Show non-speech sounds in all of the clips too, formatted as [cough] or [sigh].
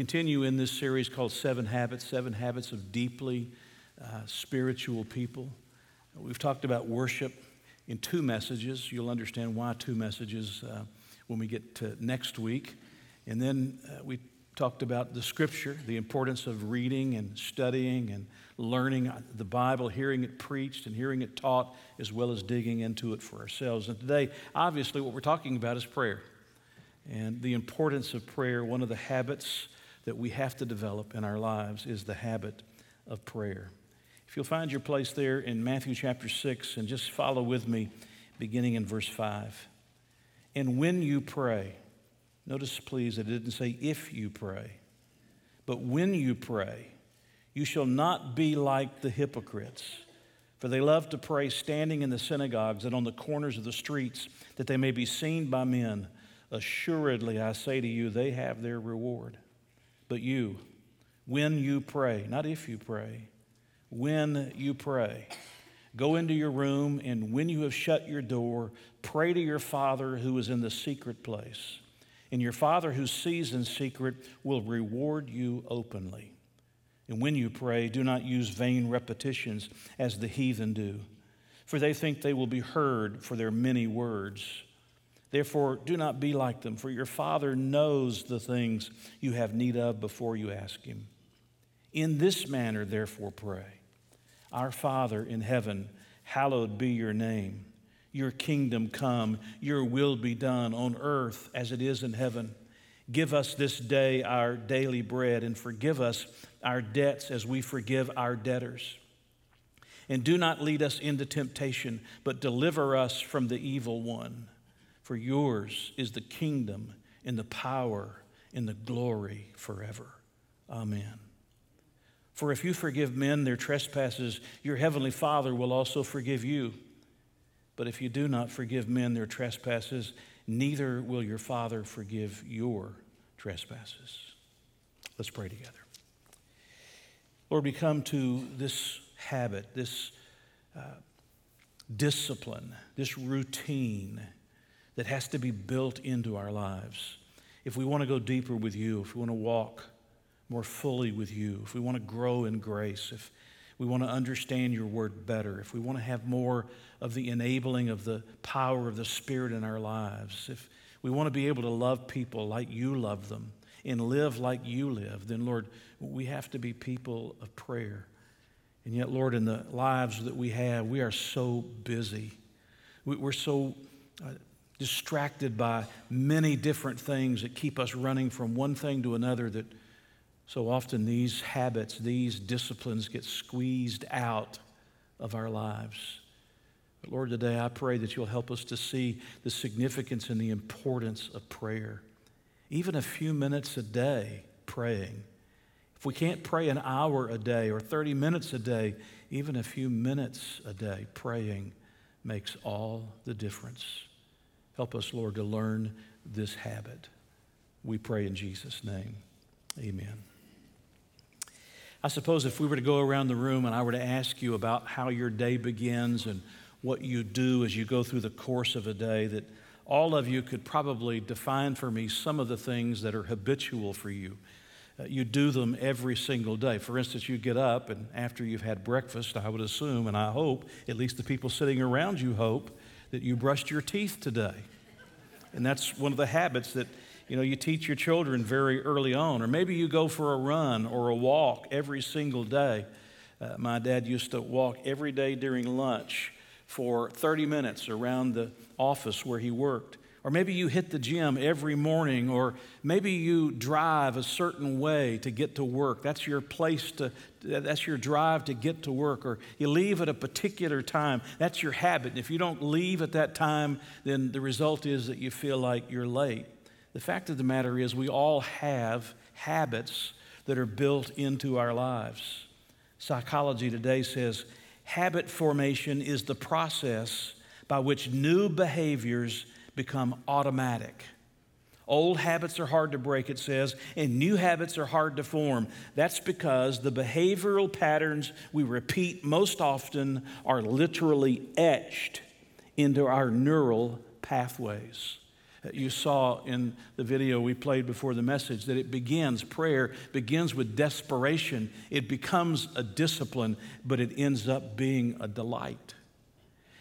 Continue in this series called Seven Habits, Seven Habits of Deeply uh, Spiritual People. We've talked about worship in two messages. You'll understand why two messages uh, when we get to next week. And then uh, we talked about the scripture, the importance of reading and studying and learning the Bible, hearing it preached and hearing it taught, as well as digging into it for ourselves. And today, obviously, what we're talking about is prayer and the importance of prayer. One of the habits that we have to develop in our lives is the habit of prayer. If you'll find your place there in Matthew chapter 6 and just follow with me, beginning in verse 5. And when you pray, notice please that it didn't say if you pray, but when you pray, you shall not be like the hypocrites, for they love to pray standing in the synagogues and on the corners of the streets, that they may be seen by men. Assuredly, I say to you, they have their reward. But you, when you pray, not if you pray, when you pray, go into your room, and when you have shut your door, pray to your Father who is in the secret place. And your Father who sees in secret will reward you openly. And when you pray, do not use vain repetitions as the heathen do, for they think they will be heard for their many words. Therefore, do not be like them, for your Father knows the things you have need of before you ask Him. In this manner, therefore, pray Our Father in heaven, hallowed be your name. Your kingdom come, your will be done on earth as it is in heaven. Give us this day our daily bread and forgive us our debts as we forgive our debtors. And do not lead us into temptation, but deliver us from the evil one. For yours is the kingdom and the power and the glory forever. Amen. For if you forgive men their trespasses, your heavenly Father will also forgive you. But if you do not forgive men their trespasses, neither will your Father forgive your trespasses. Let's pray together. Lord, we come to this habit, this uh, discipline, this routine that has to be built into our lives. If we want to go deeper with you, if we want to walk more fully with you, if we want to grow in grace, if we want to understand your word better, if we want to have more of the enabling of the power of the Spirit in our lives, if we want to be able to love people like you love them and live like you live, then Lord, we have to be people of prayer. And yet, Lord, in the lives that we have, we are so busy. We're so uh, distracted by many different things that keep us running from one thing to another that so often these habits, these disciplines get squeezed out of our lives. But Lord, today I pray that you'll help us to see the significance and the importance of prayer. Even a few minutes a day praying if we can't pray an hour a day or 30 minutes a day, even a few minutes a day praying makes all the difference. Help us, Lord, to learn this habit. We pray in Jesus' name. Amen. I suppose if we were to go around the room and I were to ask you about how your day begins and what you do as you go through the course of a day, that all of you could probably define for me some of the things that are habitual for you uh, you do them every single day. For instance, you get up and after you've had breakfast, I would assume, and I hope, at least the people sitting around you hope, that you brushed your teeth today. And that's one of the habits that you know you teach your children very early on. Or maybe you go for a run or a walk every single day. Uh, my dad used to walk every day during lunch for 30 minutes around the office where he worked. Or maybe you hit the gym every morning, or maybe you drive a certain way to get to work. That's your place to, that's your drive to get to work. Or you leave at a particular time. That's your habit. And if you don't leave at that time, then the result is that you feel like you're late. The fact of the matter is, we all have habits that are built into our lives. Psychology today says habit formation is the process by which new behaviors become automatic. Old habits are hard to break, it says, and new habits are hard to form. That's because the behavioral patterns we repeat most often are literally etched into our neural pathways. Uh, you saw in the video we played before the message that it begins, prayer begins with desperation. It becomes a discipline, but it ends up being a delight.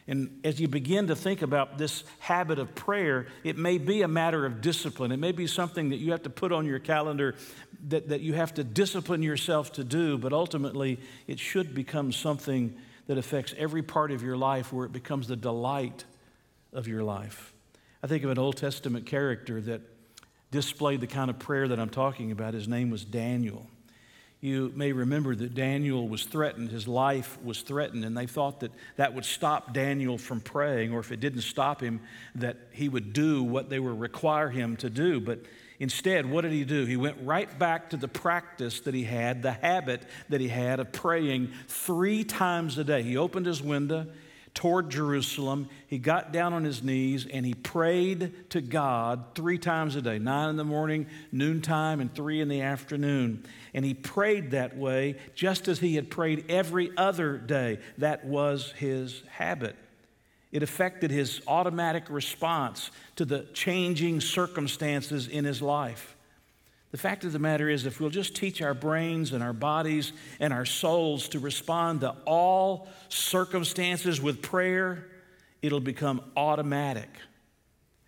And as you begin to think about this habit of prayer, it may be a matter of discipline. It may be something that you have to put on your calendar that, that you have to discipline yourself to do, but ultimately it should become something that affects every part of your life where it becomes the delight of your life. I think of an Old Testament character that displayed the kind of prayer that I'm talking about. His name was Daniel. You may remember that Daniel was threatened, his life was threatened, and they thought that that would stop Daniel from praying, or if it didn't stop him, that he would do what they would require him to do. But instead, what did he do? He went right back to the practice that he had, the habit that he had of praying three times a day. He opened his window, toward Jerusalem. He got down on his knees and he prayed to God three times a day nine in the morning, noontime, and three in the afternoon. And he prayed that way just as he had prayed every other day. That was his habit. It affected his automatic response to the changing circumstances in his life. The fact of the matter is, if we'll just teach our brains and our bodies and our souls to respond to all circumstances with prayer, it'll become automatic.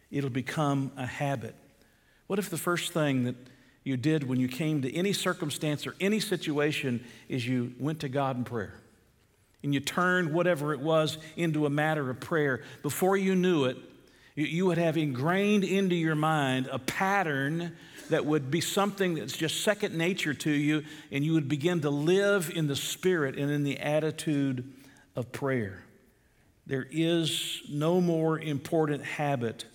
It'll become a habit. What if the first thing that you did when you came to any circumstance or any situation is you went to God in prayer? And you turned whatever it was into a matter of prayer. Before you knew it, you would have ingrained into your mind a pattern that would be something that's just second nature to you, and you would begin to live in the spirit and in the attitude of prayer. There is no more important habit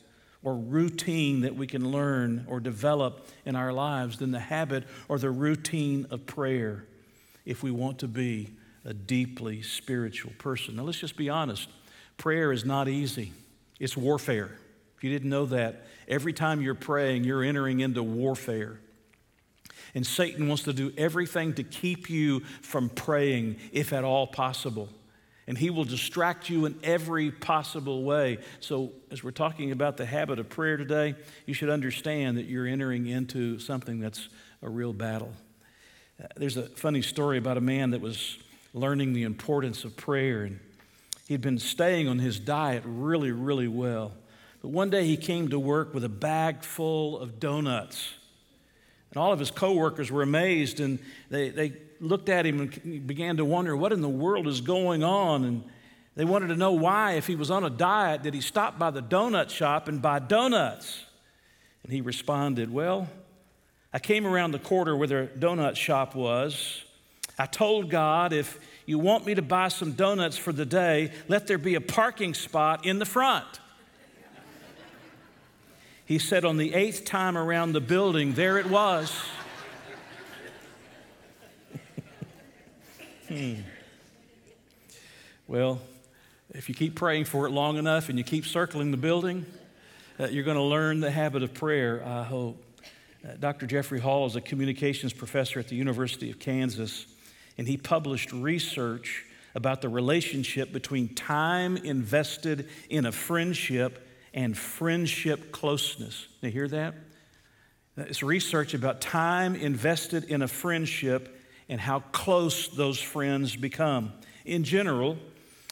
or routine that we can learn or develop in our lives than the habit or the routine of prayer if we want to be a deeply spiritual person. Now, let's just be honest prayer is not easy, it's warfare. If you didn't know that, every time you're praying, you're entering into warfare. And Satan wants to do everything to keep you from praying, if at all possible. And he will distract you in every possible way. So, as we're talking about the habit of prayer today, you should understand that you're entering into something that's a real battle. Uh, there's a funny story about a man that was learning the importance of prayer, and he'd been staying on his diet really, really well. But one day he came to work with a bag full of donuts. And all of his coworkers were amazed and they, they looked at him and began to wonder what in the world is going on. And they wanted to know why, if he was on a diet, did he stop by the donut shop and buy donuts? And he responded, Well, I came around the corner where the donut shop was. I told God, if you want me to buy some donuts for the day, let there be a parking spot in the front. He said, on the eighth time around the building, there it was. [laughs] hmm. Well, if you keep praying for it long enough and you keep circling the building, uh, you're going to learn the habit of prayer, I hope. Uh, Dr. Jeffrey Hall is a communications professor at the University of Kansas, and he published research about the relationship between time invested in a friendship and friendship closeness. You hear that? It's research about time invested in a friendship and how close those friends become. In general,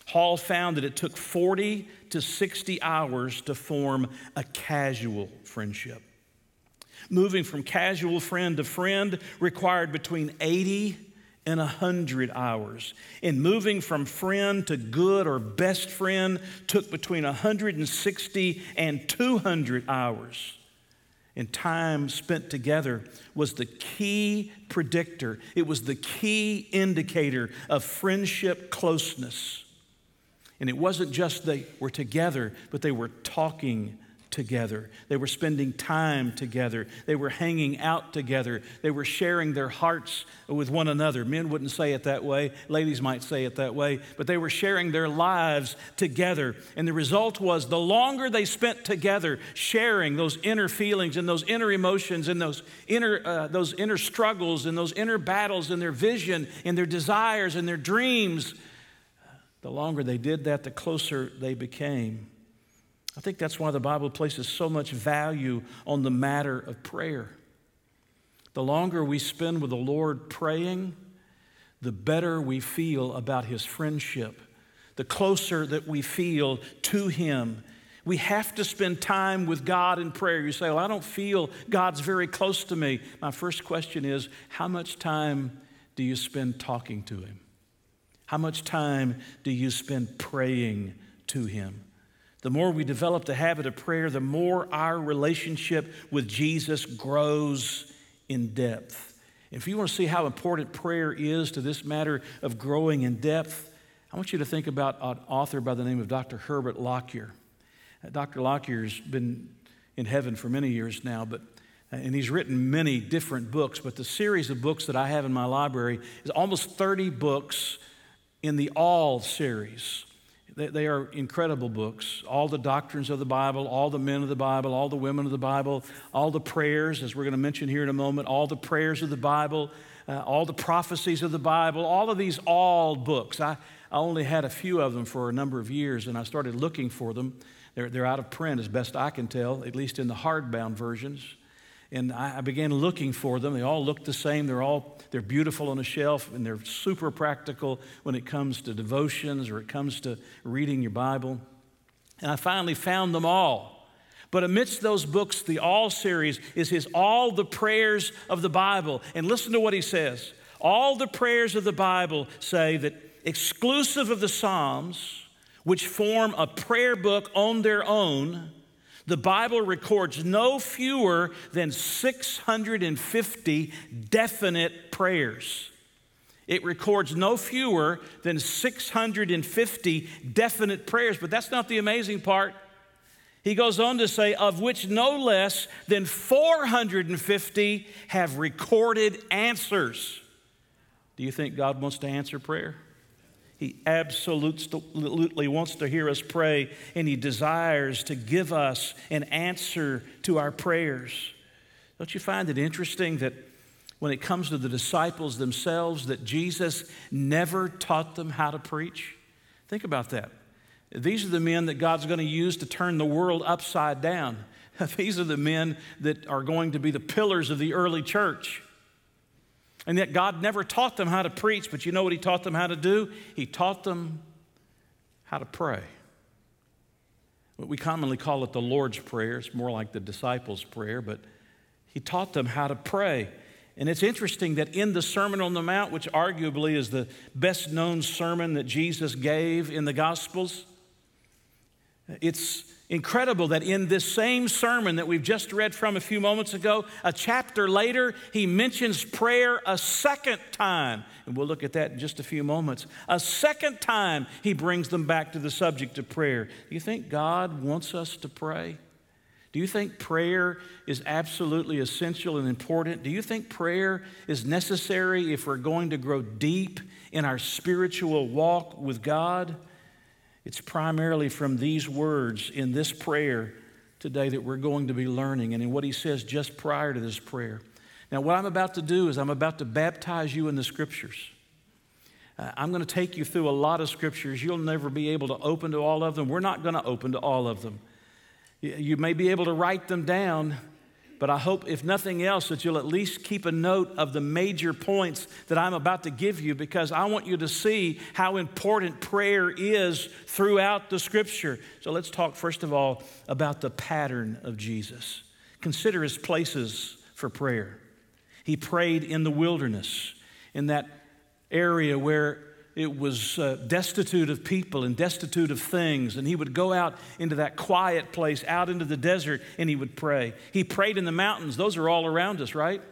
Hall found that it took 40 to 60 hours to form a casual friendship. Moving from casual friend to friend required between 80 in a hundred hours. And moving from friend to good or best friend took between 160 and 200 hours. And time spent together was the key predictor, it was the key indicator of friendship closeness. And it wasn't just they were together, but they were talking together. They were spending time together. They were hanging out together. They were sharing their hearts with one another. Men wouldn't say it that way, ladies might say it that way, but they were sharing their lives together. And the result was the longer they spent together sharing those inner feelings and those inner emotions and those inner, uh, those inner struggles and those inner battles and their vision and their desires and their dreams, the longer they did that, the closer they became. I think that's why the Bible places so much value on the matter of prayer. The longer we spend with the Lord praying, the better we feel about His friendship, the closer that we feel to Him. We have to spend time with God in prayer. You say, Well, I don't feel God's very close to me. My first question is, How much time do you spend talking to Him? How much time do you spend praying to Him? The more we develop the habit of prayer, the more our relationship with Jesus grows in depth. If you want to see how important prayer is to this matter of growing in depth, I want you to think about an author by the name of Dr. Herbert Lockyer. Uh, Dr. Lockyer's been in heaven for many years now, but uh, and he's written many different books, but the series of books that I have in my library is almost 30 books in the All series. They are incredible books. All the doctrines of the Bible, all the men of the Bible, all the women of the Bible, all the prayers, as we're going to mention here in a moment, all the prayers of the Bible, uh, all the prophecies of the Bible, all of these all books. I, I only had a few of them for a number of years, and I started looking for them. They're, they're out of print, as best I can tell, at least in the hardbound versions and I began looking for them. They all look the same. They're all they're beautiful on a shelf, and they're super practical when it comes to devotions or it comes to reading your Bible. And I finally found them all. But amidst those books, the All series is his All the Prayers of the Bible. And listen to what he says. All the prayers of the Bible say that exclusive of the Psalms, which form a prayer book on their own, the Bible records no fewer than 650 definite prayers. It records no fewer than 650 definite prayers, but that's not the amazing part. He goes on to say, of which no less than 450 have recorded answers. Do you think God wants to answer prayer? He absolutely wants to hear us pray, and He desires to give us an answer to our prayers. Don't you find it interesting that when it comes to the disciples themselves, that Jesus never taught them how to preach? Think about that. These are the men that God's going to use to turn the world upside down. [laughs] These are the men that are going to be the pillars of the early church. And yet, God never taught them how to preach, but you know what He taught them how to do? He taught them how to pray. What we commonly call it the Lord's Prayer. It's more like the disciples' prayer, but He taught them how to pray. And it's interesting that in the Sermon on the Mount, which arguably is the best known sermon that Jesus gave in the Gospels, it's incredible that in this same sermon that we've just read from a few moments ago, a chapter later, he mentions prayer a second time. And we'll look at that in just a few moments. A second time, he brings them back to the subject of prayer. Do you think God wants us to pray? Do you think prayer is absolutely essential and important? Do you think prayer is necessary if we're going to grow deep in our spiritual walk with God? It's primarily from these words in this prayer today that we're going to be learning and in what he says just prior to this prayer. Now, what I'm about to do is I'm about to baptize you in the scriptures. Uh, I'm going to take you through a lot of scriptures. You'll never be able to open to all of them. We're not going to open to all of them. You may be able to write them down, but I hope, if nothing else, that you'll at least keep a note of the major points that I'm about to give you because I want you to see how important prayer is throughout the scripture. So let's talk, first of all, about the pattern of Jesus. Consider his places for prayer. He prayed in the wilderness, in that area where it was uh, destitute of people and destitute of things. And he would go out into that quiet place, out into the desert, and he would pray. He prayed in the mountains. Those are all around us, right?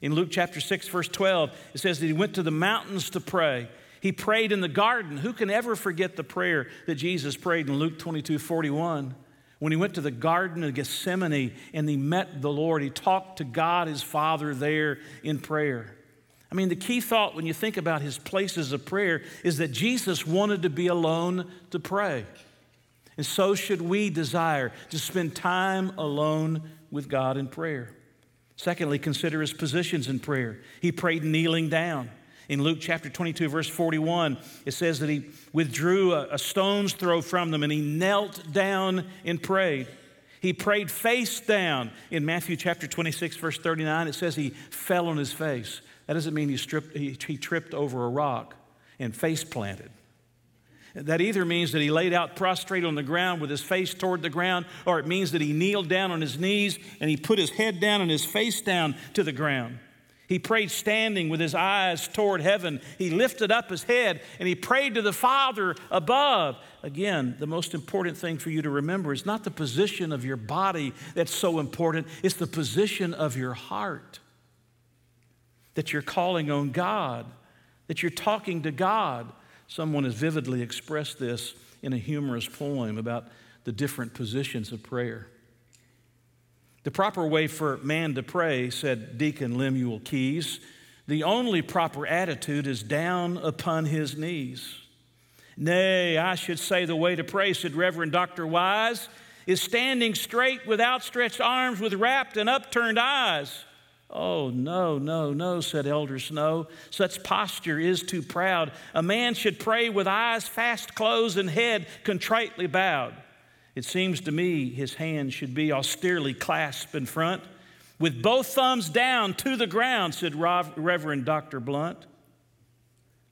In Luke chapter 6, verse 12, it says that he went to the mountains to pray. He prayed in the garden. Who can ever forget the prayer that Jesus prayed in Luke 22 41? When he went to the Garden of Gethsemane and he met the Lord, he talked to God, his Father, there in prayer. I mean, the key thought when you think about his places of prayer is that Jesus wanted to be alone to pray. And so should we desire to spend time alone with God in prayer. Secondly, consider his positions in prayer. He prayed kneeling down. In Luke chapter 22, verse 41, it says that he withdrew a, a stone's throw from them and he knelt down and prayed. He prayed face down. In Matthew chapter 26, verse 39, it says he fell on his face. That doesn't mean he, stripped, he, he tripped over a rock and face planted. That either means that he laid out prostrate on the ground with his face toward the ground, or it means that he kneeled down on his knees and he put his head down and his face down to the ground. He prayed standing with his eyes toward heaven. He lifted up his head and he prayed to the Father above. Again, the most important thing for you to remember is not the position of your body that's so important, it's the position of your heart. That you're calling on God, that you're talking to God. Someone has vividly expressed this in a humorous poem about the different positions of prayer. The proper way for man to pray, said Deacon Lemuel Keyes, the only proper attitude is down upon his knees. Nay, I should say the way to pray, said Reverend Dr. Wise, is standing straight with outstretched arms, with rapt and upturned eyes. Oh, no, no, no, said Elder Snow. Such posture is too proud. A man should pray with eyes fast closed and head contritely bowed. It seems to me his hands should be austerely clasped in front, with both thumbs down to the ground, said Reverend Dr. Blunt.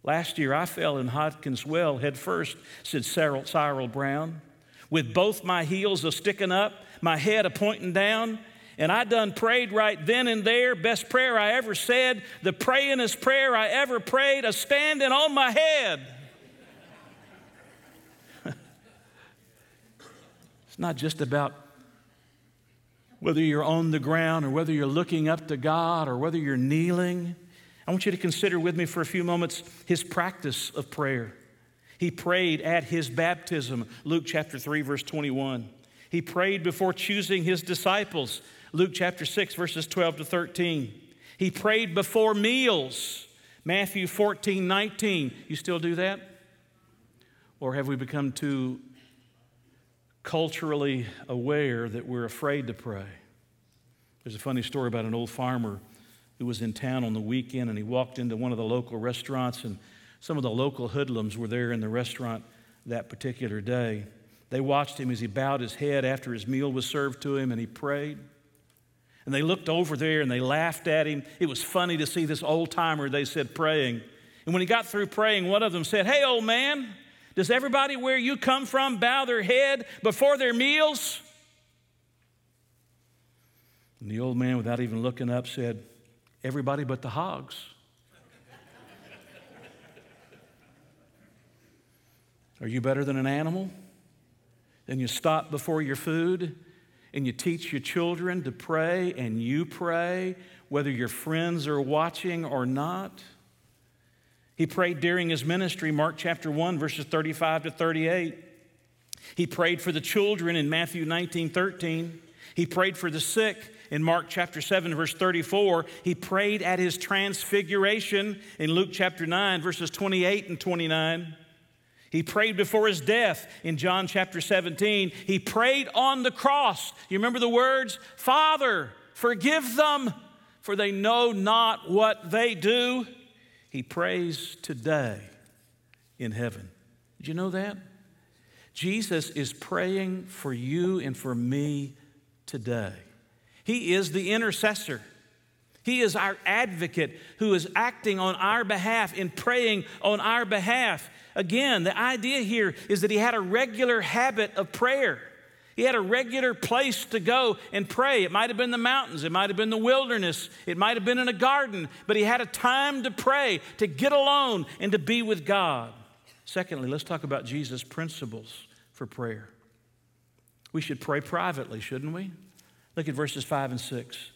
Last year I fell in Hodgkin's Well head first, said Cyrus, Brown, with both my heels a sticking up, my head a pointing down, and I done prayed right then and there, best prayer I ever said, the prayingest prayer I ever prayed, a standing on my head. [laughs] It's not just about whether you're on the ground or whether you're looking up to God or whether you're kneeling. I want you to consider with me for a few moments his practice of prayer. He prayed at his baptism, Luke chapter 3, verse 21. He prayed before choosing his disciples, Luke chapter 6, verses 12 to 13. He prayed before meals, Matthew 14, 19. You still do that? Or have we become too culturally aware that we're afraid to pray. There's a funny story about an old farmer who was in town on the weekend and he walked into one of the local restaurants and some of the local hoodlums were there in the restaurant that particular day. They watched him as he bowed his head after his meal was served to him and he prayed. And they looked over there and they laughed at him. It was funny to see this old timer, they said, praying. And when he got through praying, one of them said, Hey, old man, does everybody where you come from bow their head before their meals? And the old man, without even looking up, said, Everybody but the hogs. [laughs] Are you better than an animal? Then you stop before your food and you teach your children to pray and you pray, whether your friends are watching or not. He prayed during his ministry, Mark chapter 1, verses 35 to 38. He prayed for the children in Matthew 19, 13. He prayed for the sick in Mark chapter 7, verse 34. He prayed at his transfiguration in Luke chapter 9, verses 28 and 29. He prayed before his death in John chapter 17. He prayed on the cross. You remember the words? Father, forgive them, for they know not what they do. He prays today in heaven. Did you know that? Jesus is praying for you and for me today. He is the intercessor. He is our advocate who is acting on our behalf and praying on our behalf. Again, the idea here is that he had a regular habit of prayer. He had a regular place to go and pray. It might have been the mountains, it might have been the wilderness, it might have been in a garden, but he had a time to pray, to get alone, and to be with God. Secondly, let's talk about Jesus' principles for prayer. We should pray privately, shouldn't we? Look at verses 5 and 6.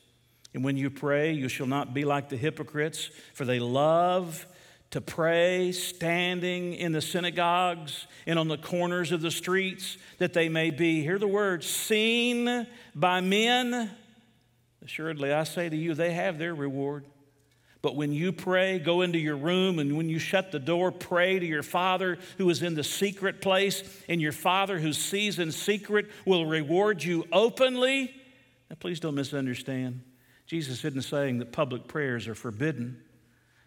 And when you pray, you shall not be like the hypocrites, for they love to pray standing in the synagogues and on the corners of the streets that they may be, hear the words, seen by men. Assuredly, I say to you, they have their reward. But when you pray, go into your room, and when you shut the door, pray to your Father who is in the secret place, and your Father who sees in secret will reward you openly. Now, please don't misunderstand. Jesus isn't saying that public prayers are forbidden.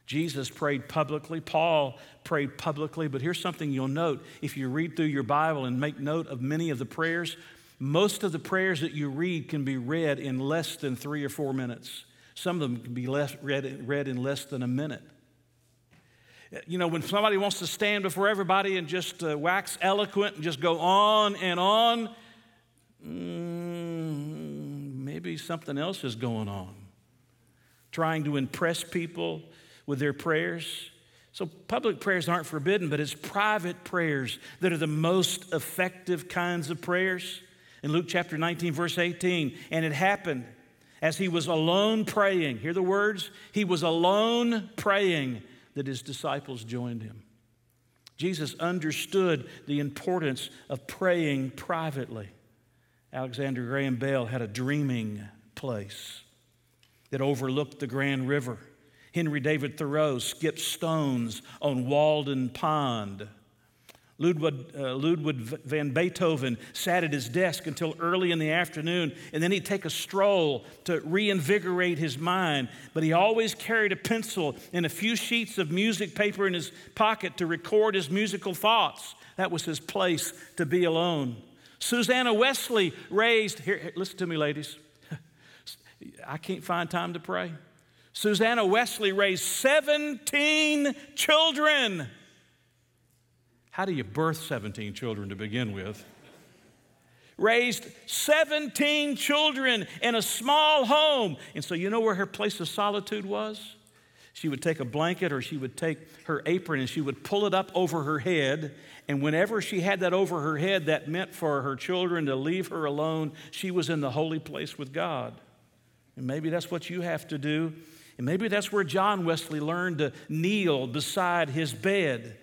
Jesus prayed publicly. Paul prayed publicly. But here's something you'll note if you read through your Bible and make note of many of the prayers, most of the prayers that you read can be read in less than three or four minutes. Some of them can be less, read, read in less than a minute. You know, when somebody wants to stand before everybody and just uh, wax eloquent and just go on and on, mm, maybe something else is going on. Trying to impress people with their prayers. So, public prayers aren't forbidden, but it's private prayers that are the most effective kinds of prayers. In Luke chapter 19, verse 18, and it happened as he was alone praying. Hear the words? He was alone praying that his disciples joined him. Jesus understood the importance of praying privately. Alexander Graham Bell had a dreaming place that overlooked the Grand River. Henry David Thoreau skipped stones on Walden Pond. Ludwig, uh, Ludwig van Beethoven sat at his desk until early in the afternoon, and then he'd take a stroll to reinvigorate his mind. But he always carried a pencil and a few sheets of music paper in his pocket to record his musical thoughts. That was his place to be alone. Susanna Wesley raised, here, here listen to me, ladies. [laughs] I can't find time to pray. Susanna Wesley raised 17 children. How do you birth 17 children to begin with? Raised 17 children in a small home. And so, you know where her place of solitude was? She would take a blanket or she would take her apron and she would pull it up over her head. And whenever she had that over her head, that meant for her children to leave her alone. She was in the holy place with God. And maybe that's what you have to do. And maybe that's where John Wesley learned to kneel beside his bed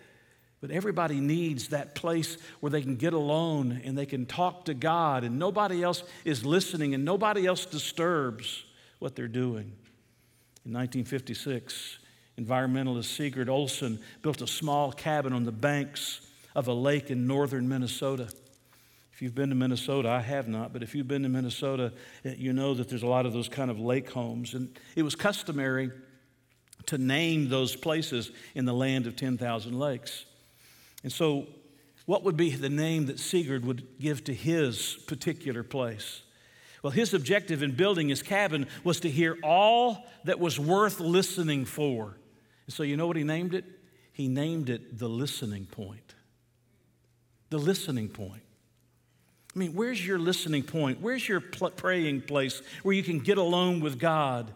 but everybody needs that place where they can get alone and they can talk to God, and nobody else is listening and nobody else disturbs what they're doing. In 1956, environmentalist Sigurd Olson built a small cabin on the banks of a lake in northern Minnesota. If you've been to Minnesota, I have not, but if you've been to Minnesota, eh, you know that there's a lot of those kind of lake homes. And it was customary to name those places in the land of 10,000 lakes. And so, what would be the name that Sigurd would give to his particular place? Well, his objective in building his cabin was to hear all that was worth listening for. And so, you know what he named it? He named it the listening point. The listening point. I mean, where's your listening point? Where's your praying place where you can get alone with God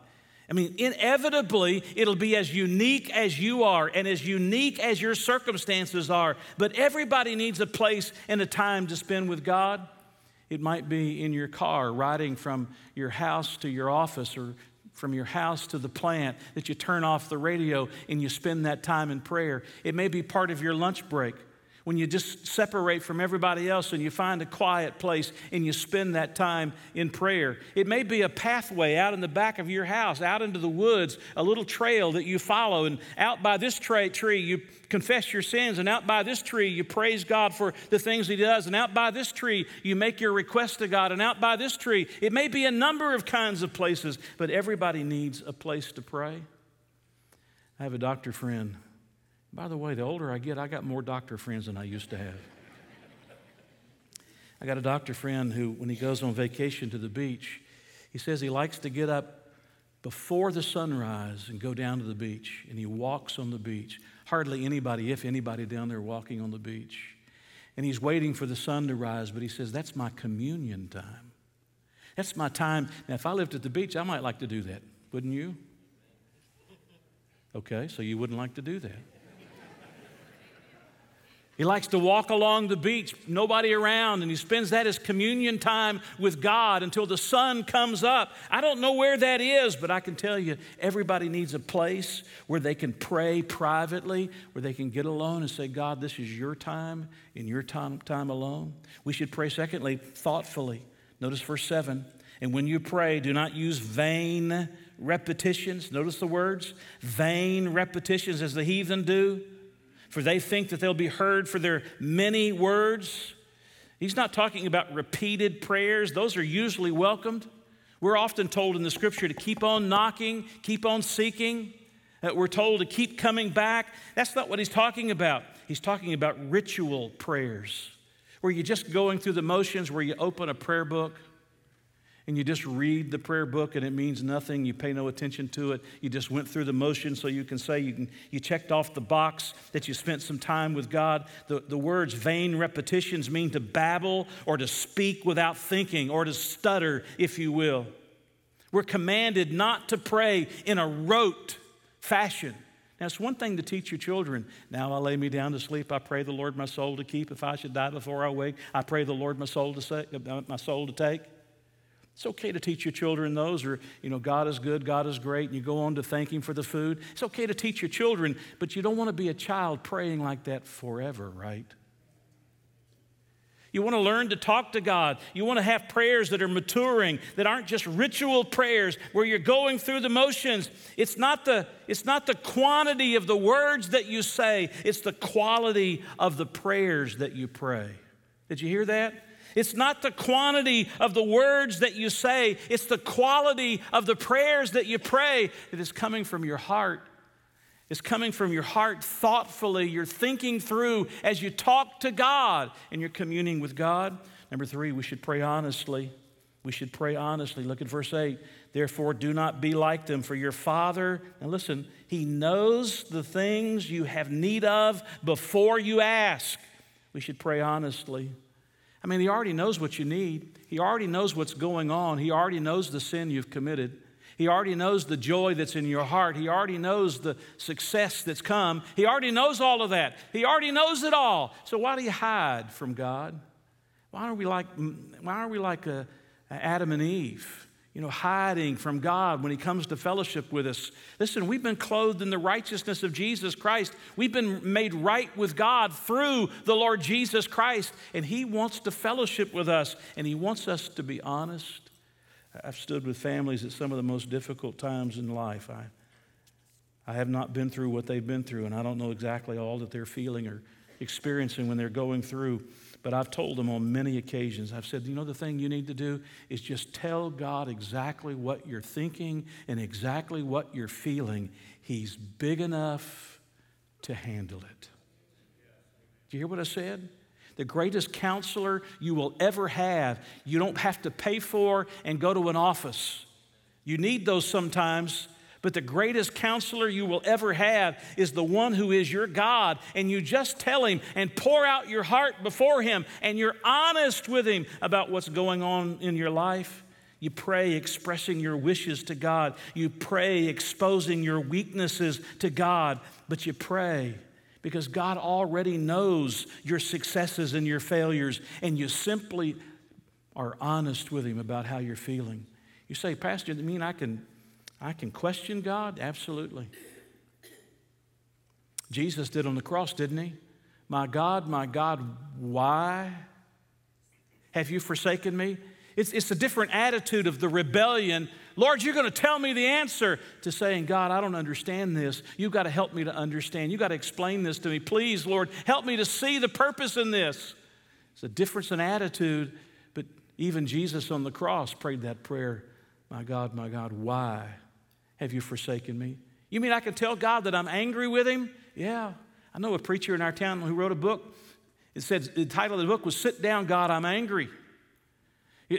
I mean, inevitably, it'll be as unique as you are and as unique as your circumstances are. But everybody needs a place and a time to spend with God. It might be in your car, riding from your house to your office or from your house to the plant, that you turn off the radio and you spend that time in prayer. It may be part of your lunch break when you just separate from everybody else and you find a quiet place and you spend that time in prayer. It may be a pathway out in the back of your house, out into the woods, a little trail that you follow, and out by this tra- tree you confess your sins, and out by this tree you praise God for the things He does, and out by this tree you make your request to God, and out by this tree it may be a number of kinds of places, but everybody needs a place to pray. I have a doctor friend by the way, the older I get, I got more doctor friends than I used to have. I got a doctor friend who, when he goes on vacation to the beach, he says he likes to get up before the sunrise and go down to the beach, and he walks on the beach. Hardly anybody, if anybody, down there walking on the beach. And he's waiting for the sun to rise, but he says, That's my communion time. That's my time. Now, if I lived at the beach, I might like to do that, wouldn't you? Okay, so you wouldn't like to do that. He likes to walk along the beach, nobody around, and he spends that as communion time with God until the sun comes up. I don't know where that is, but I can tell you everybody needs a place where they can pray privately, where they can get alone and say, God, this is your time in your time, time alone. We should pray, secondly, thoughtfully. Notice verse 7. And when you pray, do not use vain repetitions. Notice the words vain repetitions as the heathen do for they think that they'll be heard for their many words. He's not talking about repeated prayers, those are usually welcomed. We're often told in the scripture to keep on knocking, keep on seeking. Uh, we're told to keep coming back. That's not what he's talking about. He's talking about ritual prayers, where you're just going through the motions, where you open a prayer book and you just read the prayer book and it means nothing. You pay no attention to it. You just went through the motions so you can say you, can, you checked off the box that you spent some time with God. The, the words vain repetitions mean to babble or to speak without thinking or to stutter, if you will. We're commanded not to pray in a rote fashion. Now, it's one thing to teach your children. Now I lay me down to sleep. I pray the Lord my soul to keep. If I should die before I wake, I pray the Lord my soul to, say, my soul to take. It's okay to teach your children those, or, you know, God is good, God is great, and you go on to thank Him for the food. It's okay to teach your children, but you don't want to be a child praying like that forever, right? You want to learn to talk to God. You want to have prayers that are maturing, that aren't just ritual prayers where you're going through the motions. It's not the, it's not the quantity of the words that you say, it's the quality of the prayers that you pray. Did you hear that? It's not the quantity of the words that you say, it's the quality of the prayers that you pray that is coming from your heart. It's coming from your heart thoughtfully. You're thinking through as you talk to God and you're communing with God. Number three, we should pray honestly. We should pray honestly. Look at verse 8. Therefore, do not be like them, for your Father, and listen, He knows the things you have need of before you ask. We should pray honestly. I mean, He already knows what you need, He already knows what's going on, He already knows the sin you've committed. He already knows the joy that's in your heart. He already knows the success that's come. He already knows all of that. He already knows it all. So why do you hide from God? Why are we like, why are we like a, a Adam and Eve? You know, hiding from God when He comes to fellowship with us. Listen, we've been clothed in the righteousness of Jesus Christ. We've been made right with God through the Lord Jesus Christ, and He wants to fellowship with us, and He wants us to be honest. I've stood with families at some of the most difficult times in life. I, I have not been through what they've been through, and I don't know exactly all that they're feeling or experiencing when they're going through. But I've told them on many occasions, I've said, you know, the thing you need to do is just tell God exactly what you're thinking and exactly what you're feeling. He's big enough to handle it. Do you hear what I said? The greatest counselor you will ever have, you don't have to pay for and go to an office. You need those sometimes, but the greatest counselor you will ever have is the one who is your God. And you just tell him and pour out your heart before him, and you're honest with him about what's going on in your life. You pray expressing your wishes to God. You pray exposing your weaknesses to God, but you pray because God already knows your successes and your failures, and you simply are honest with Him about how you're feeling. You say, Pastor, that mean I can I can question God? Absolutely. Jesus did on the cross, didn't he? My God, my God, why have you forsaken me? It's, it's a different attitude of the rebellion. Lord, you're going to tell me the answer to saying, God, I don't understand this. You've got to help me to understand. You've got to explain this to me. Please, Lord, help me to see the purpose in this. It's a difference in attitude, but even Jesus on the cross prayed that prayer My God, my God, why have you forsaken me? You mean I can tell God that I'm angry with him? Yeah. I know a preacher in our town who wrote a book. It said the title of the book was Sit Down, God, I'm Angry.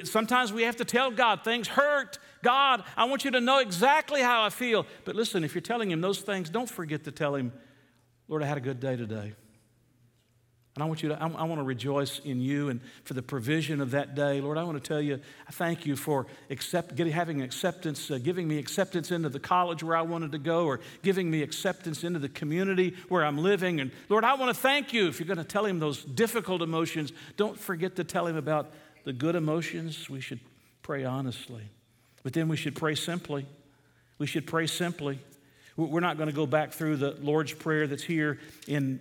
Sometimes we have to tell God things hurt. God, I want you to know exactly how I feel. But listen, if you're telling Him those things, don't forget to tell Him, Lord, I had a good day today. And I want you to, I, I want to rejoice in you and for the provision of that day. Lord, I want to tell you, I thank you for accept, getting, having acceptance, uh, giving me acceptance into the college where I wanted to go, or giving me acceptance into the community where I'm living. And Lord, I want to thank you. If you're going to tell him those difficult emotions, don't forget to tell him about the good emotions. We should pray honestly. But then we should pray simply. We should pray simply. We're not going to go back through the Lord's Prayer that's here in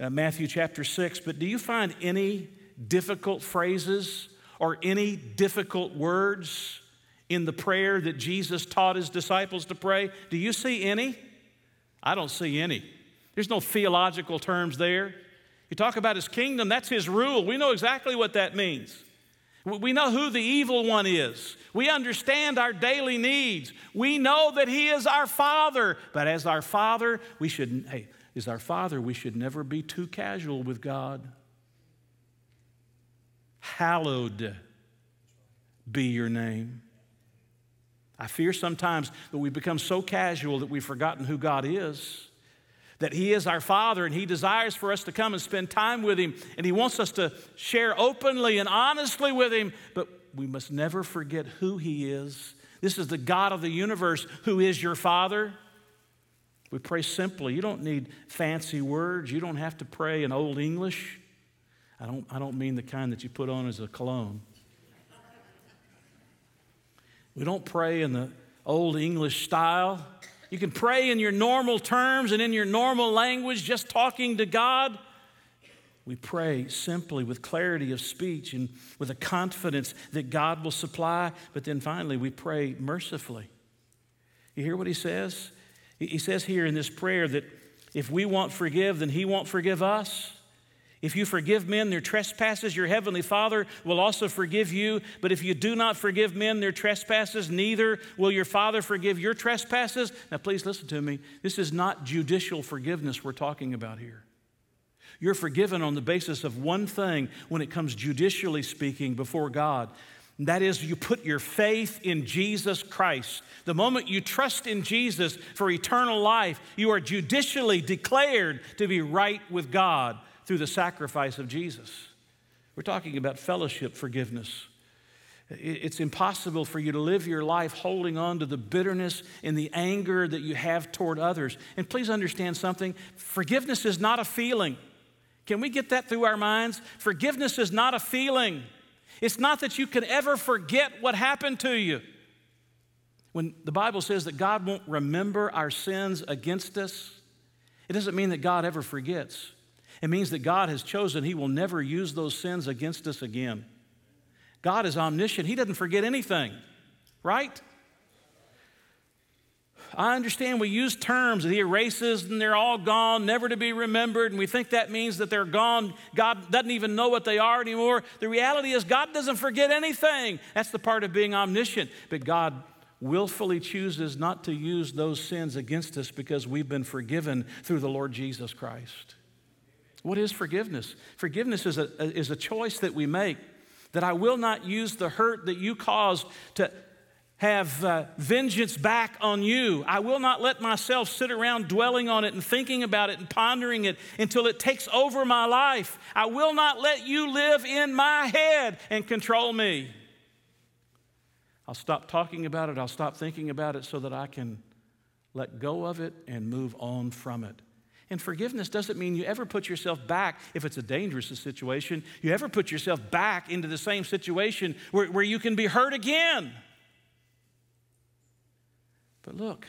uh, Matthew chapter 6, but do you find any difficult phrases or any difficult words in the prayer that Jesus taught his disciples to pray? Do you see any? I don't see any. There's no theological terms there. You talk about his kingdom, that's his rule. We know exactly what that means. We know who the evil one is. We understand our daily needs. We know that he is our father. But as our father, we should, hey, as our father, we should never be too casual with God. Hallowed be your name. I fear sometimes that we become so casual that we've forgotten who God is, that He is our Father and He desires for us to come and spend time with Him, and He wants us to share openly and honestly with Him, but we must never forget who He is. This is the God of the universe who is your Father. We pray simply. You don't need fancy words. You don't have to pray in Old English. I don't, I don't mean the kind that you put on as a cologne. We don't pray in the old English style. You can pray in your normal terms and in your normal language, just talking to God. We pray simply with clarity of speech and with a confidence that God will supply. But then finally, we pray mercifully. You hear what he says? He says here in this prayer that if we won't forgive, then he won't forgive us. If you forgive men their trespasses, your heavenly Father will also forgive you. But if you do not forgive men their trespasses, neither will your Father forgive your trespasses. Now, please listen to me. This is not judicial forgiveness we're talking about here. You're forgiven on the basis of one thing when it comes judicially speaking before God. That is, you put your faith in Jesus Christ. The moment you trust in Jesus for eternal life, you are judicially declared to be right with God through the sacrifice of Jesus. We're talking about fellowship forgiveness. It's impossible for you to live your life holding on to the bitterness and the anger that you have toward others. And please understand something forgiveness is not a feeling. Can we get that through our minds? Forgiveness is not a feeling. It's not that you can ever forget what happened to you. When the Bible says that God won't remember our sins against us, it doesn't mean that God ever forgets. It means that God has chosen He will never use those sins against us again. God is omniscient, He doesn't forget anything, right? I understand we use terms that he erases and they're all gone, never to be remembered, and we think that means that they're gone. God doesn't even know what they are anymore. The reality is, God doesn't forget anything. That's the part of being omniscient. But God willfully chooses not to use those sins against us because we've been forgiven through the Lord Jesus Christ. What is forgiveness? Forgiveness is a, is a choice that we make that I will not use the hurt that you caused to have uh, vengeance back on you. I will not let myself sit around dwelling on it and thinking about it and pondering it until it takes over my life. I will not let you live in my head and control me. I'll stop talking about it, I'll stop thinking about it so that I can let go of it and move on from it. And forgiveness doesn't mean you ever put yourself back, if it's a dangerous situation, you ever put yourself back into the same situation where, where you can be hurt again. But look,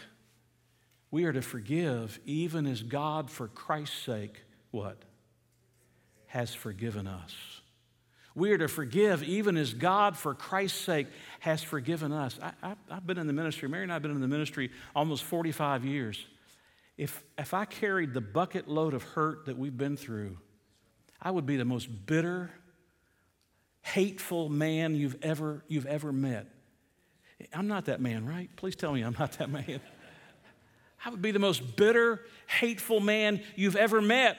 we are to forgive even as God, for Christ's sake, what? Has forgiven us. We are to forgive even as God, for Christ's sake, has forgiven us. I, have been in the ministry, Mary and I have been in the ministry almost 45 years. If, if I carried the bucket load of hurt that we've been through, I would be the most bitter, hateful man you've ever, you've ever met. I'm not that man, right? Please tell me I'm not that man. I would be the most bitter, hateful man you've ever met.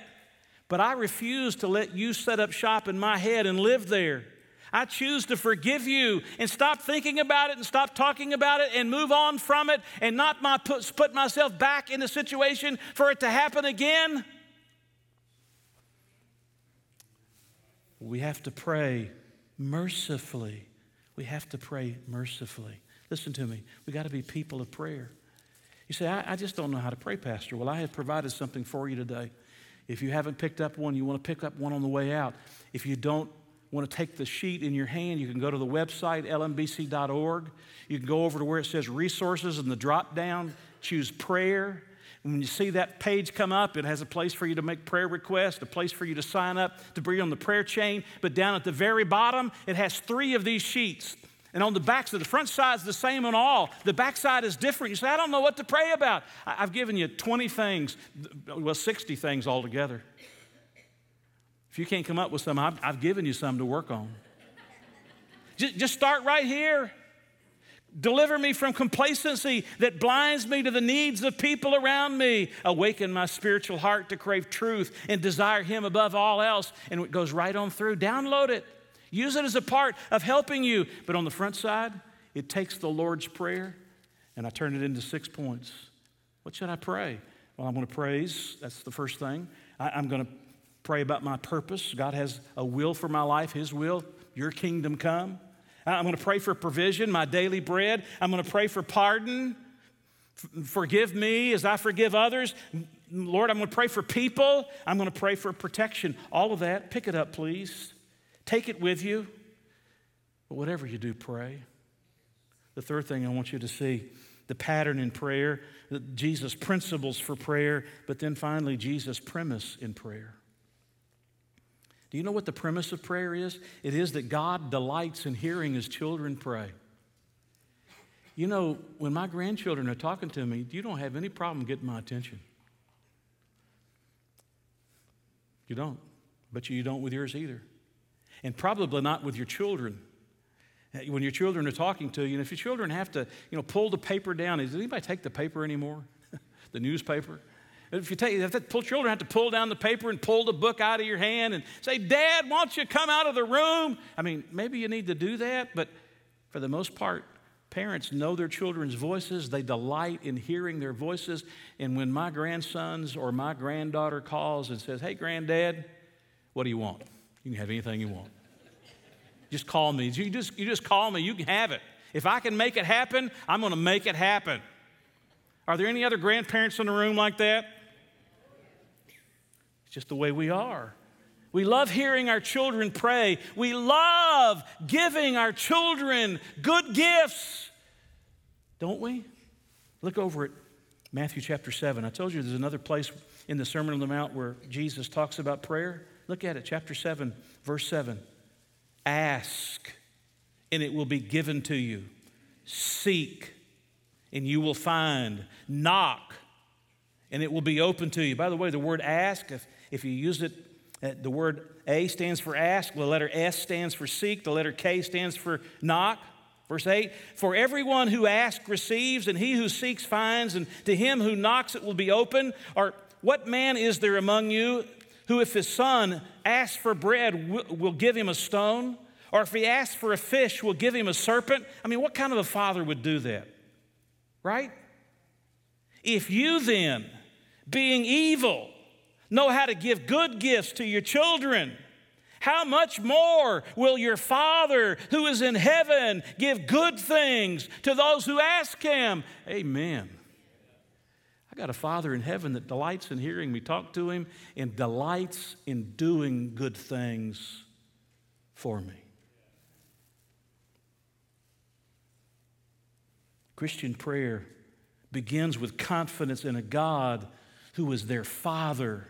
But I refuse to let you set up shop in my head and live there. I choose to forgive you and stop thinking about it and stop talking about it and move on from it and not my put, put myself back in a situation for it to happen again. We have to pray mercifully. We have to pray mercifully. Listen to me. We got to be people of prayer. You say, I, I, just don't know how to pray, Pastor. Well, I have provided something for you today. If you haven't picked up one, you want to pick up one on the way out. If you don't want to take the sheet in your hand, you can go to the website, lmbc.org. You can go over to where it says resources and the drop down, choose prayer. When you see that page come up, it has a place for you to make prayer requests, a place for you to sign up to be on the prayer chain. But down at the very bottom, it has three of these sheets and on the back side, the front side is the same on all. The back side is different. You say, I don't know what to pray about. I've given you 20 things, well, 60 things altogether. If you can't come up with some, I've, I've given you some to work on. Just, just start right here. Deliver me from complacency that blinds me to the needs of people around me. Awaken my spiritual heart to crave truth and desire Him above all else. And it goes right on through. Download it. Use it as a part of helping you. But on the front side, it takes the Lord's Prayer and I turn it into six points. What should I pray? Well, I'm going to praise. That's the first thing. I, am going to pray about my purpose. God has a will for my life, His will, your kingdom come. I'm going to pray for provision, my daily bread. I'm going to pray for pardon. Forgive me as I forgive others. Lord, I'm going to pray for people. I'm going to pray for protection. All of that, pick it up, please. Take it with you. But whatever you do, pray. The third thing I want you to see the pattern in prayer, Jesus' principles for prayer, but then finally, Jesus' premise in prayer. Do you know what the premise of prayer is? It is that God delights in hearing his children pray. You know, when my grandchildren are talking to me, you don't have any problem getting my attention. You don't. But you don't with yours either. And probably not with your children. Eh, when your children are talking to you, and if your children have to, you know, pull the paper down, does anybody take the paper anymore? [laughs] the newspaper? If you take, if the children have to pull down the paper and pull the book out of your hand and say, Dad, why don't you come out of the room? I mean, maybe you need to do that, but for the most part, parents know their children's voices. They delight in hearing their voices. And when my grandsons or my granddaughter calls and says, Hey, granddad, what do you want? You can have anything you want. Just call me. You just, you just call me. You can have it. If I can make it happen, I'm going to make it happen. Are there any other grandparents in the room like that? It's just the way we are. We love hearing our children pray. We love giving our children good gifts. Don't we? Look over at Matthew chapter 7. I told you there's another place in the Sermon on the Mount where Jesus talks about prayer. Look at it, chapter 7, verse 7. Ask, and it will be given to you. Seek, and you will find. Knock, and it will be open to you. By the way, the word ask, if if you use it, uh, the word A stands for ask, the letter S stands for seek, the letter K stands for knock. Verse 8 For everyone who asks receives, and he who seeks finds, and to him who knocks it will be open. Or what man is there among you who, if his son asks for bread, will give him a stone? Or if he asks for a fish, will give him a serpent? I mean, what kind of a father would do that? Right? If you then, being evil, know how to give good gifts to your children, how much more will your Father who is in heaven give good things to those who ask him? Amen. I got a Father in heaven that delights in hearing me talk to him and delights in doing good things for me. Christian prayer begins with confidence in a God who is their Father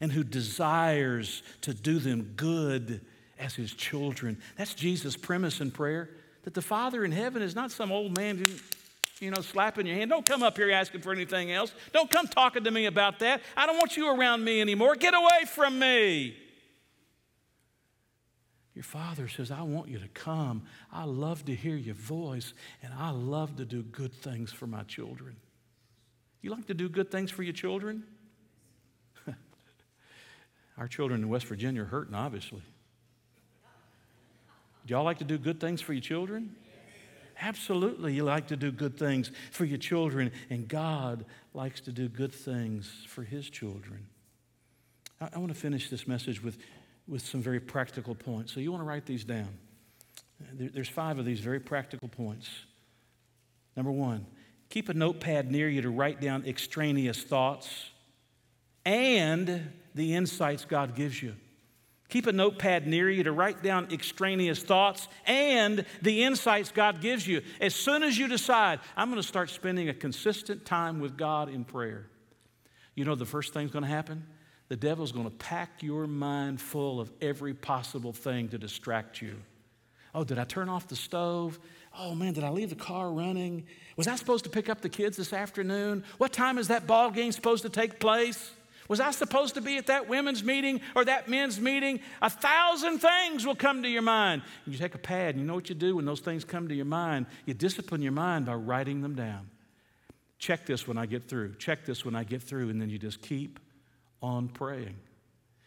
and who desires to do them good as his children. That's Jesus' premise in prayer that the Father in heaven is not some old man who, you know, slapping your hand. Don't come up here asking for anything else. Don't come talking to me about that. I don't want you around me anymore. Get away from me. Your father says, I want you to come. I love to hear your voice, and I love to do good things for my children. You like to do good things for your children? [laughs] Our children in West Virginia are hurting, obviously. Do y'all like to do good things for your children? Absolutely, you like to do good things for your children, and God likes to do good things for His children. I, I want to finish this message with, with some very practical points. So, you want to write these down. There, there's five of these very practical points. Number one, keep a notepad near you to write down extraneous thoughts and the insights God gives you. Keep a notepad near you to write down extraneous thoughts and the insights God gives you. As soon as you decide, I'm going to start spending a consistent time with God in prayer, you know the first thing's going to happen? The devil's going to pack your mind full of every possible thing to distract you. Oh, did I turn off the stove? Oh man, did I leave the car running? Was I supposed to pick up the kids this afternoon? What time is that ball game supposed to take place? Was I supposed to be at that women's meeting or that men's meeting? A thousand things will come to your mind. You take a pad, and you know what you do when those things come to your mind? You discipline your mind by writing them down. Check this when I get through. Check this when I get through, and then you just keep on praying.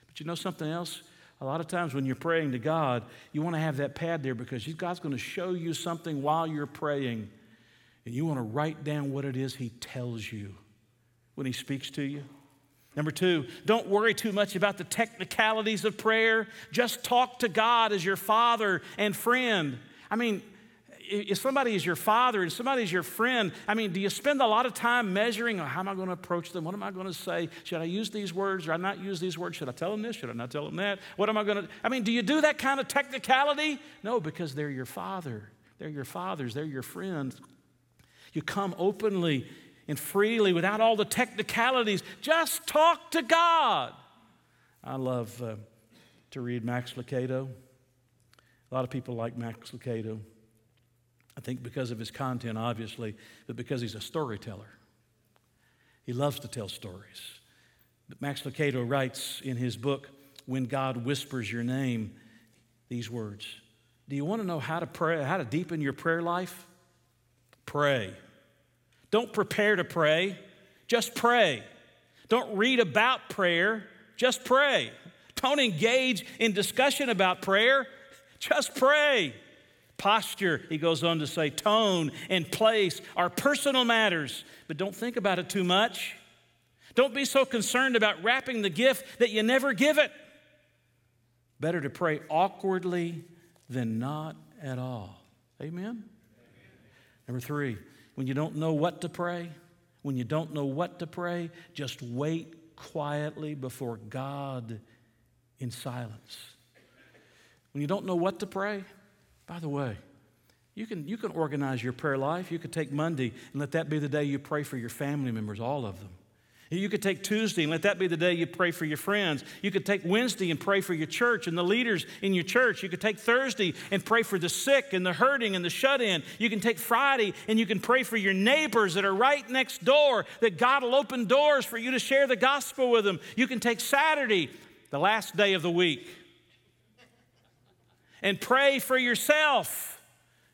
But you know something else? A lot of times when you're praying to God, you want to have that pad there because God's going to show you something while you're praying. And you want to write down what it is He tells you when He speaks to you. Number two, don't worry too much about the technicalities of prayer. Just talk to God as your father and friend. I mean, if somebody is your father and somebody is your friend, I mean, do you spend a lot of time measuring, oh, how am I going to approach them? What am I going to say? Should I use these words or I not use these words? Should I tell them this? Should I not tell them that? What am I going to? I mean, do you do that kind of technicality? No, because they're your father. They're your fathers. They're your friends. You come openly and freely without all the technicalities. Just talk to God. I love uh, to read Max Lucado. A lot of people like Max Lucado. I think because of his content, obviously, but because he's a storyteller. He loves to tell stories. But Max Lucado writes in his book, When God Whispers Your Name, these words Do you want to know how to pray, how to deepen your prayer life? Pray. Don't prepare to pray, just pray. Don't read about prayer, just pray. Don't engage in discussion about prayer, just pray. Posture, he goes on to say, tone and place are personal matters, but don't think about it too much. Don't be so concerned about wrapping the gift that you never give it. Better to pray awkwardly than not at all. Amen? Number three, when you don't know what to pray, when you don't know what to pray, just wait quietly before God in silence. When you don't know what to pray, by the way, you can, you can organize your prayer life. You could take Monday and let that be the day you pray for your family members, all of them. You could take Tuesday and let that be the day you pray for your friends. You could take Wednesday and pray for your church and the leaders in your church. You could take Thursday and pray for the sick and the hurting and the shut in. You can take Friday and you can pray for your neighbors that are right next door, that God will open doors for you to share the gospel with them. You can take Saturday, the last day of the week, and pray for yourself.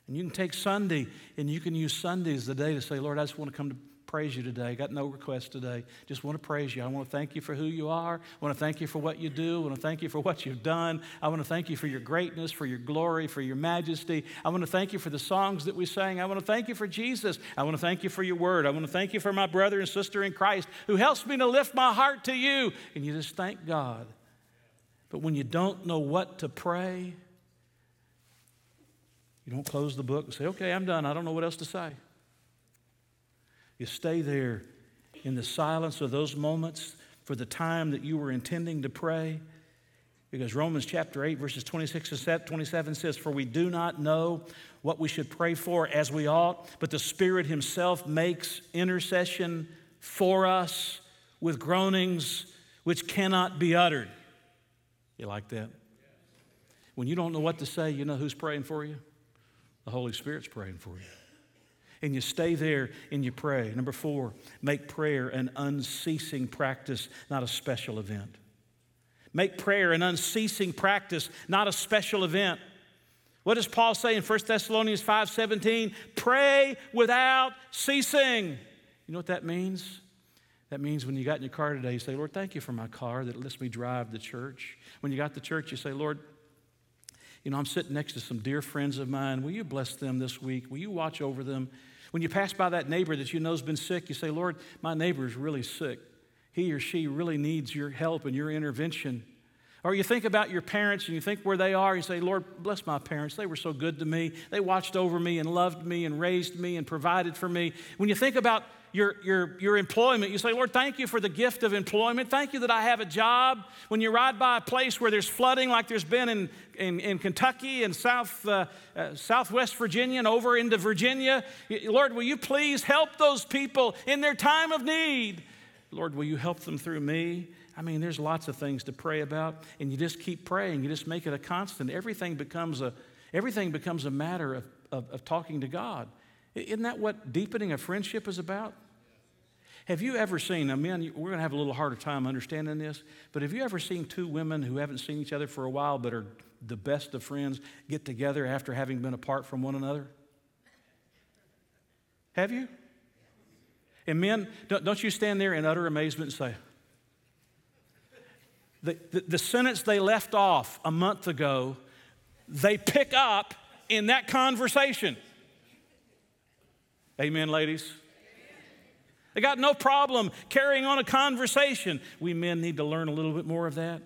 And you can take Sunday and you can use Sunday as the day to say, Lord, I just want to come to praise you today. Got no requests today. Just want to praise you. I want to thank you for who you are. I want to thank you for what you do. I want to thank you for what you've done. I want to thank you for your greatness, for your glory, for your majesty. I want to thank you for the songs that we sang. I want to thank you for Jesus. I want to thank you for your word. I want to thank you for my brother and sister in Christ who helps me to lift my heart to you. And you just thank God. But when you don't know what to pray, you don't close the book and say, okay, I'm done. I don't know what else to say. You stay there in the silence of those moments for the time that you were intending to pray. Because Romans chapter 8, verses 26 and 27 says, For we do not know what we should pray for as we ought, but the Spirit Himself makes intercession for us with groanings which cannot be uttered. You like that? When you don't know what to say, you know who's praying for you? The Holy Spirit's praying for you. And you stay there and you pray. Number four, make prayer an unceasing practice, not a special event. Make prayer an unceasing practice, not a special event. What does Paul say in 1 Thessalonians 5:17? Pray without ceasing. You know what that means? That means when you got in your car today, you say, Lord, thank you for my car that lets me drive to church. When you got to church, you say, Lord, you know, I'm sitting next to some dear friends of mine. Will you bless them this week? Will you watch over them? When you pass by that neighbor that you know has been sick, you say, Lord, my neighbor is really sick. He or she really needs your help and your intervention. Or you think about your parents and you think where they are, you say, Lord, bless my parents. They were so good to me. They watched over me and loved me and raised me and provided for me. When you think about your, your, your employment, you say, Lord, thank you for the gift of employment. Thank you that I have a job. When you ride by a place where there's flooding, like there's been in, in, in Kentucky and South, uh, uh, Southwest Virginia and over into Virginia, Lord, will you please help those people in their time of need? Lord, will you help them through me? I mean, there's lots of things to pray about, and you just keep praying. You just make it a constant. Everything becomes a, everything becomes a matter of, of, of talking to God. Isn't that what deepening a friendship is about? Have you ever seen, now men, we're going to have a little harder time understanding this, but have you ever seen two women who haven't seen each other for a while but are the best of friends get together after having been apart from one another? Have you? And men, don't, you stand there in utter amazement and say, the, the, the sentence they left off a month ago, they pick up in that conversation. Amen, ladies? They got no problem carrying on a conversation. We men need to learn a little bit more of that.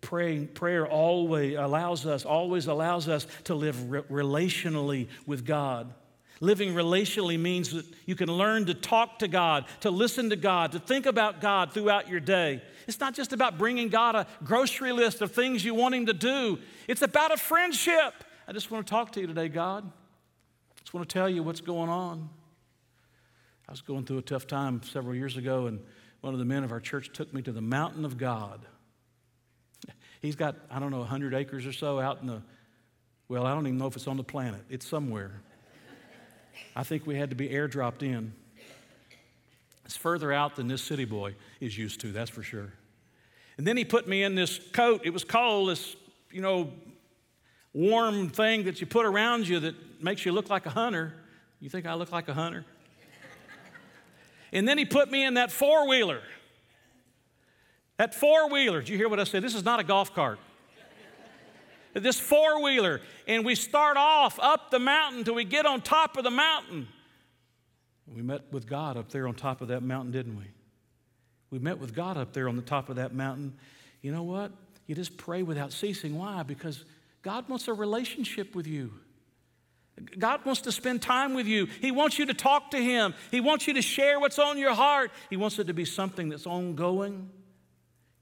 Praying, prayer always allows us, always allows us to live re- relationally with God. Living relationally means that you can learn to talk to God, to listen to God, to think about God throughout your day. It's not just about bringing God a grocery list of things you want Him to do, it's about a friendship. I just want to talk to you today, God. I just want to tell you what's going on. I was going through a tough time several years ago, and one of the men of our church took me to the mountain of God. [laughs] He's got, I don't know, 100 acres or so out in the, well, I don't even know if it's on the planet. It's somewhere. I think we had to be airdropped in. It's further out than this city boy is used to, that's for sure. And then he put me in this coat. It was cold, this, you know, warm thing that you put around you that makes you look like a hunter. You think I look like a hunter? And then he put me in that four wheeler. That four wheeler. Did you hear what I said? This is not a golf cart. this four wheeler. And we start off up the mountain till we get on top of the mountain. We met with God up there on top of that mountain, didn't we? We met with God up there on the top of that mountain. You know what? You just pray without ceasing. Why? Because God wants a relationship with you. God wants to spend time with you. He wants you to talk to Him. He wants you to share what's on your heart. He wants it to be something that's ongoing.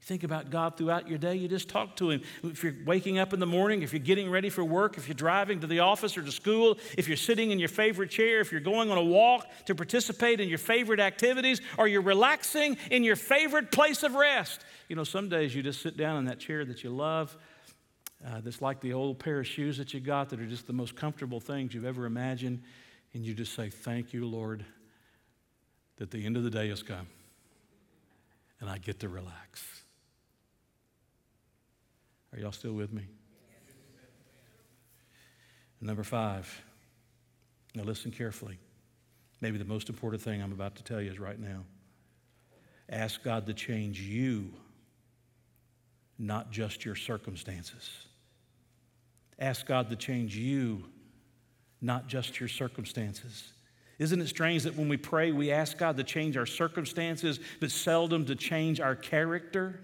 Think about God throughout your day, you just talk to Him. If you're waking up in the morning, if you're getting ready for work, if you're driving to the office or to school, if you're sitting in your favorite chair, if you're going on a walk to participate in your favorite activities, or you're relaxing in your favorite place of rest. You know, some days you just sit down in that chair that you love uh, that's like the old pair of shoes that you got that are just the most comfortable things you've ever imagined. And you just say, Thank you, Lord, that the end of the day has come and I get to relax. Are y'all still with me? Number five, now listen carefully. Maybe the most important thing I'm about to tell you is right now. Ask God to change you, not just your circumstances. Ask God to change you, not just your circumstances. Isn't it strange that when we pray, we ask God to change our circumstances, but seldom to change our character?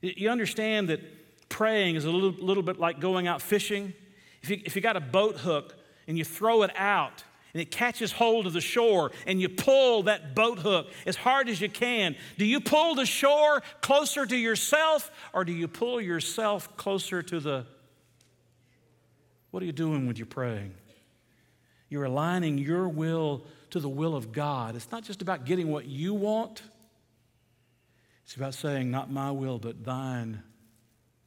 You understand that praying is a little, little bit like going out fishing. If you, if you got a boat hook and you throw it out and it catches hold of the shore and you pull that boat hook as hard as you can, do you pull the shore closer to yourself or do you pull yourself closer to the what are you doing when you're praying? You're aligning your will to the will of God. It's not just about getting what you want, it's about saying, Not my will, but thine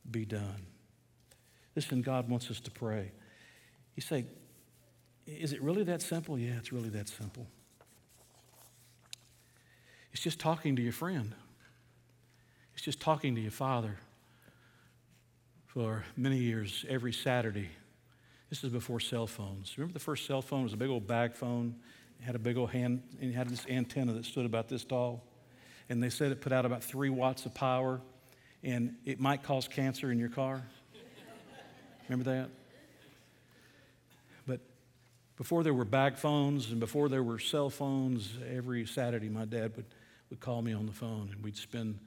be done. Listen, God wants us to pray. You say, Is it really that simple? Yeah, it's really that simple. It's just talking to your friend. It's just talking to your father for many years, every Saturday this is before cell phones. Remember the first cell phone it was a big old bag phone. It had a big old hand, and it had this antenna that stood about this tall. And they said it put out about three watts of power, and it might cause cancer in your car. Remember that? Before there were bag phones and before there were cell phones, every Saturday my dad would, would call me on the phone, and we'd spend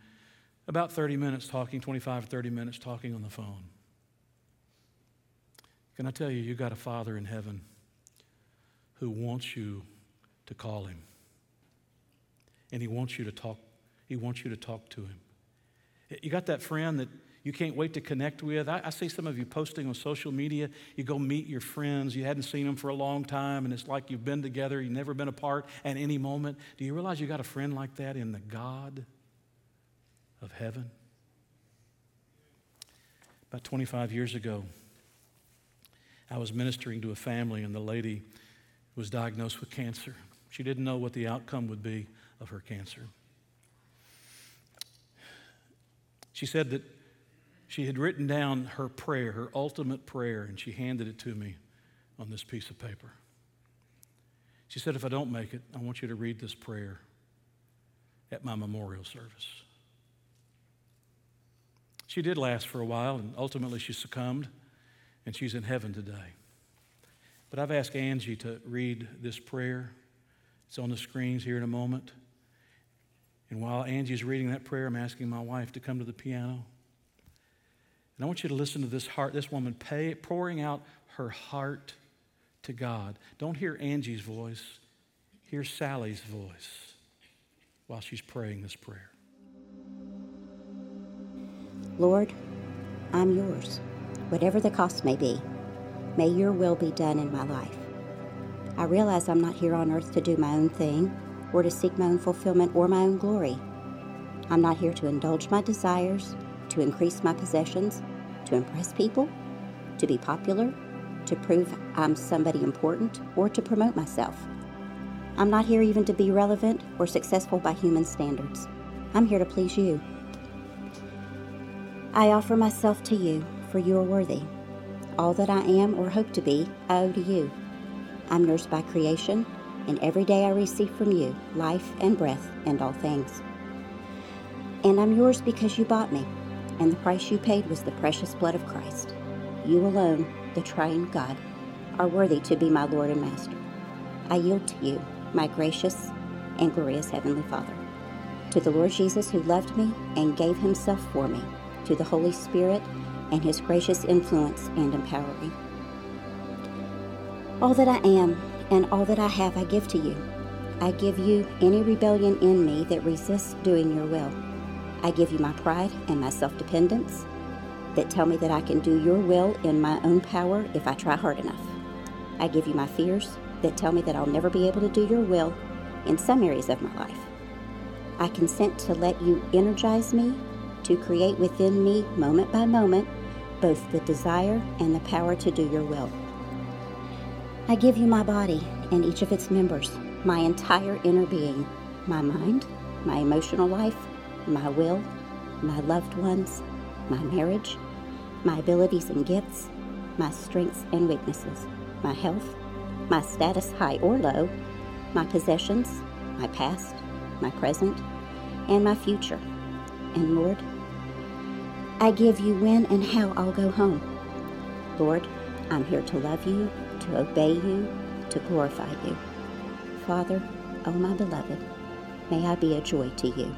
about 30 minutes talking, 25 or 30 minutes talking on the phone. Can I tell you, you got a Father in heaven who wants you to call him. And he wants you to talk, he wants you to talk to him. You got that friend that you can't wait to connect with. I, I, see some of you posting on social media. You go meet your friends. You hadn't seen them for a long time, and it's like you've been together. You've never been apart at any moment. Do you realize you got a friend like that in the God of heaven? About 25 years ago, I was ministering to a family, and the lady was diagnosed with cancer. She didn't know what the outcome would be of her cancer. She said that she had written down her prayer, her ultimate prayer, and she handed it to me on this piece of paper. She said, If I don't make it, I want you to read this prayer at my memorial service. She did last for a while, and ultimately she succumbed, and she's in heaven today. But I've asked Angie to read this prayer. It's on the screens here in a moment. And while Angie's reading that prayer, I'm asking my wife to come to the piano. And I want you to listen to this heart, this woman pay, pouring out her heart to God. Don't hear Angie's voice, hear Sally's voice while she's praying this prayer. Lord, I'm yours, whatever the cost may be. May your will be done in my life. I realize I'm not here on earth to do my own thing or to seek my own fulfillment or my own glory. I'm not here to indulge my desires, to increase my possessions, to impress people, to be popular, to prove I'm somebody important, or to promote myself. I'm not here even to be relevant or successful by human standards. I'm here to please you. I offer myself to you, for you are worthy. All that I am or hope to be, I owe to you. I'm nursed by creation, and every day I receive from you life and breath and all things. And I'm yours because you bought me, and the price you paid was the precious blood of Christ. You alone, the triune God, are worthy to be my Lord and Master. I yield to you, my gracious and glorious Heavenly Father. To the Lord Jesus who loved me and gave himself for me, to the Holy Spirit and his gracious influence and empowering. All that I am and all that I have I give to you. I give you any rebellion in me that resists doing your will. I give you my pride and my self dependence that tell me that I can do your will in my own power if I try hard enough. I give you my fears that tell me that I'll never be able to do your will in some areas of my life. I consent to let you energize me to create within me, moment by moment, both the desire and the power to do your will. I give you my body and each of its members, my entire inner being, my mind, my emotional life, my will, my loved ones, my marriage, my abilities and gifts, my strengths and weaknesses, my health, my status high or low, my possessions, my past, my present, and my future. And Lord, I give you when and how I'll go home. Lord, I'm here to love you, to obey you, to glorify you. Father, oh my beloved, may I be a joy to you.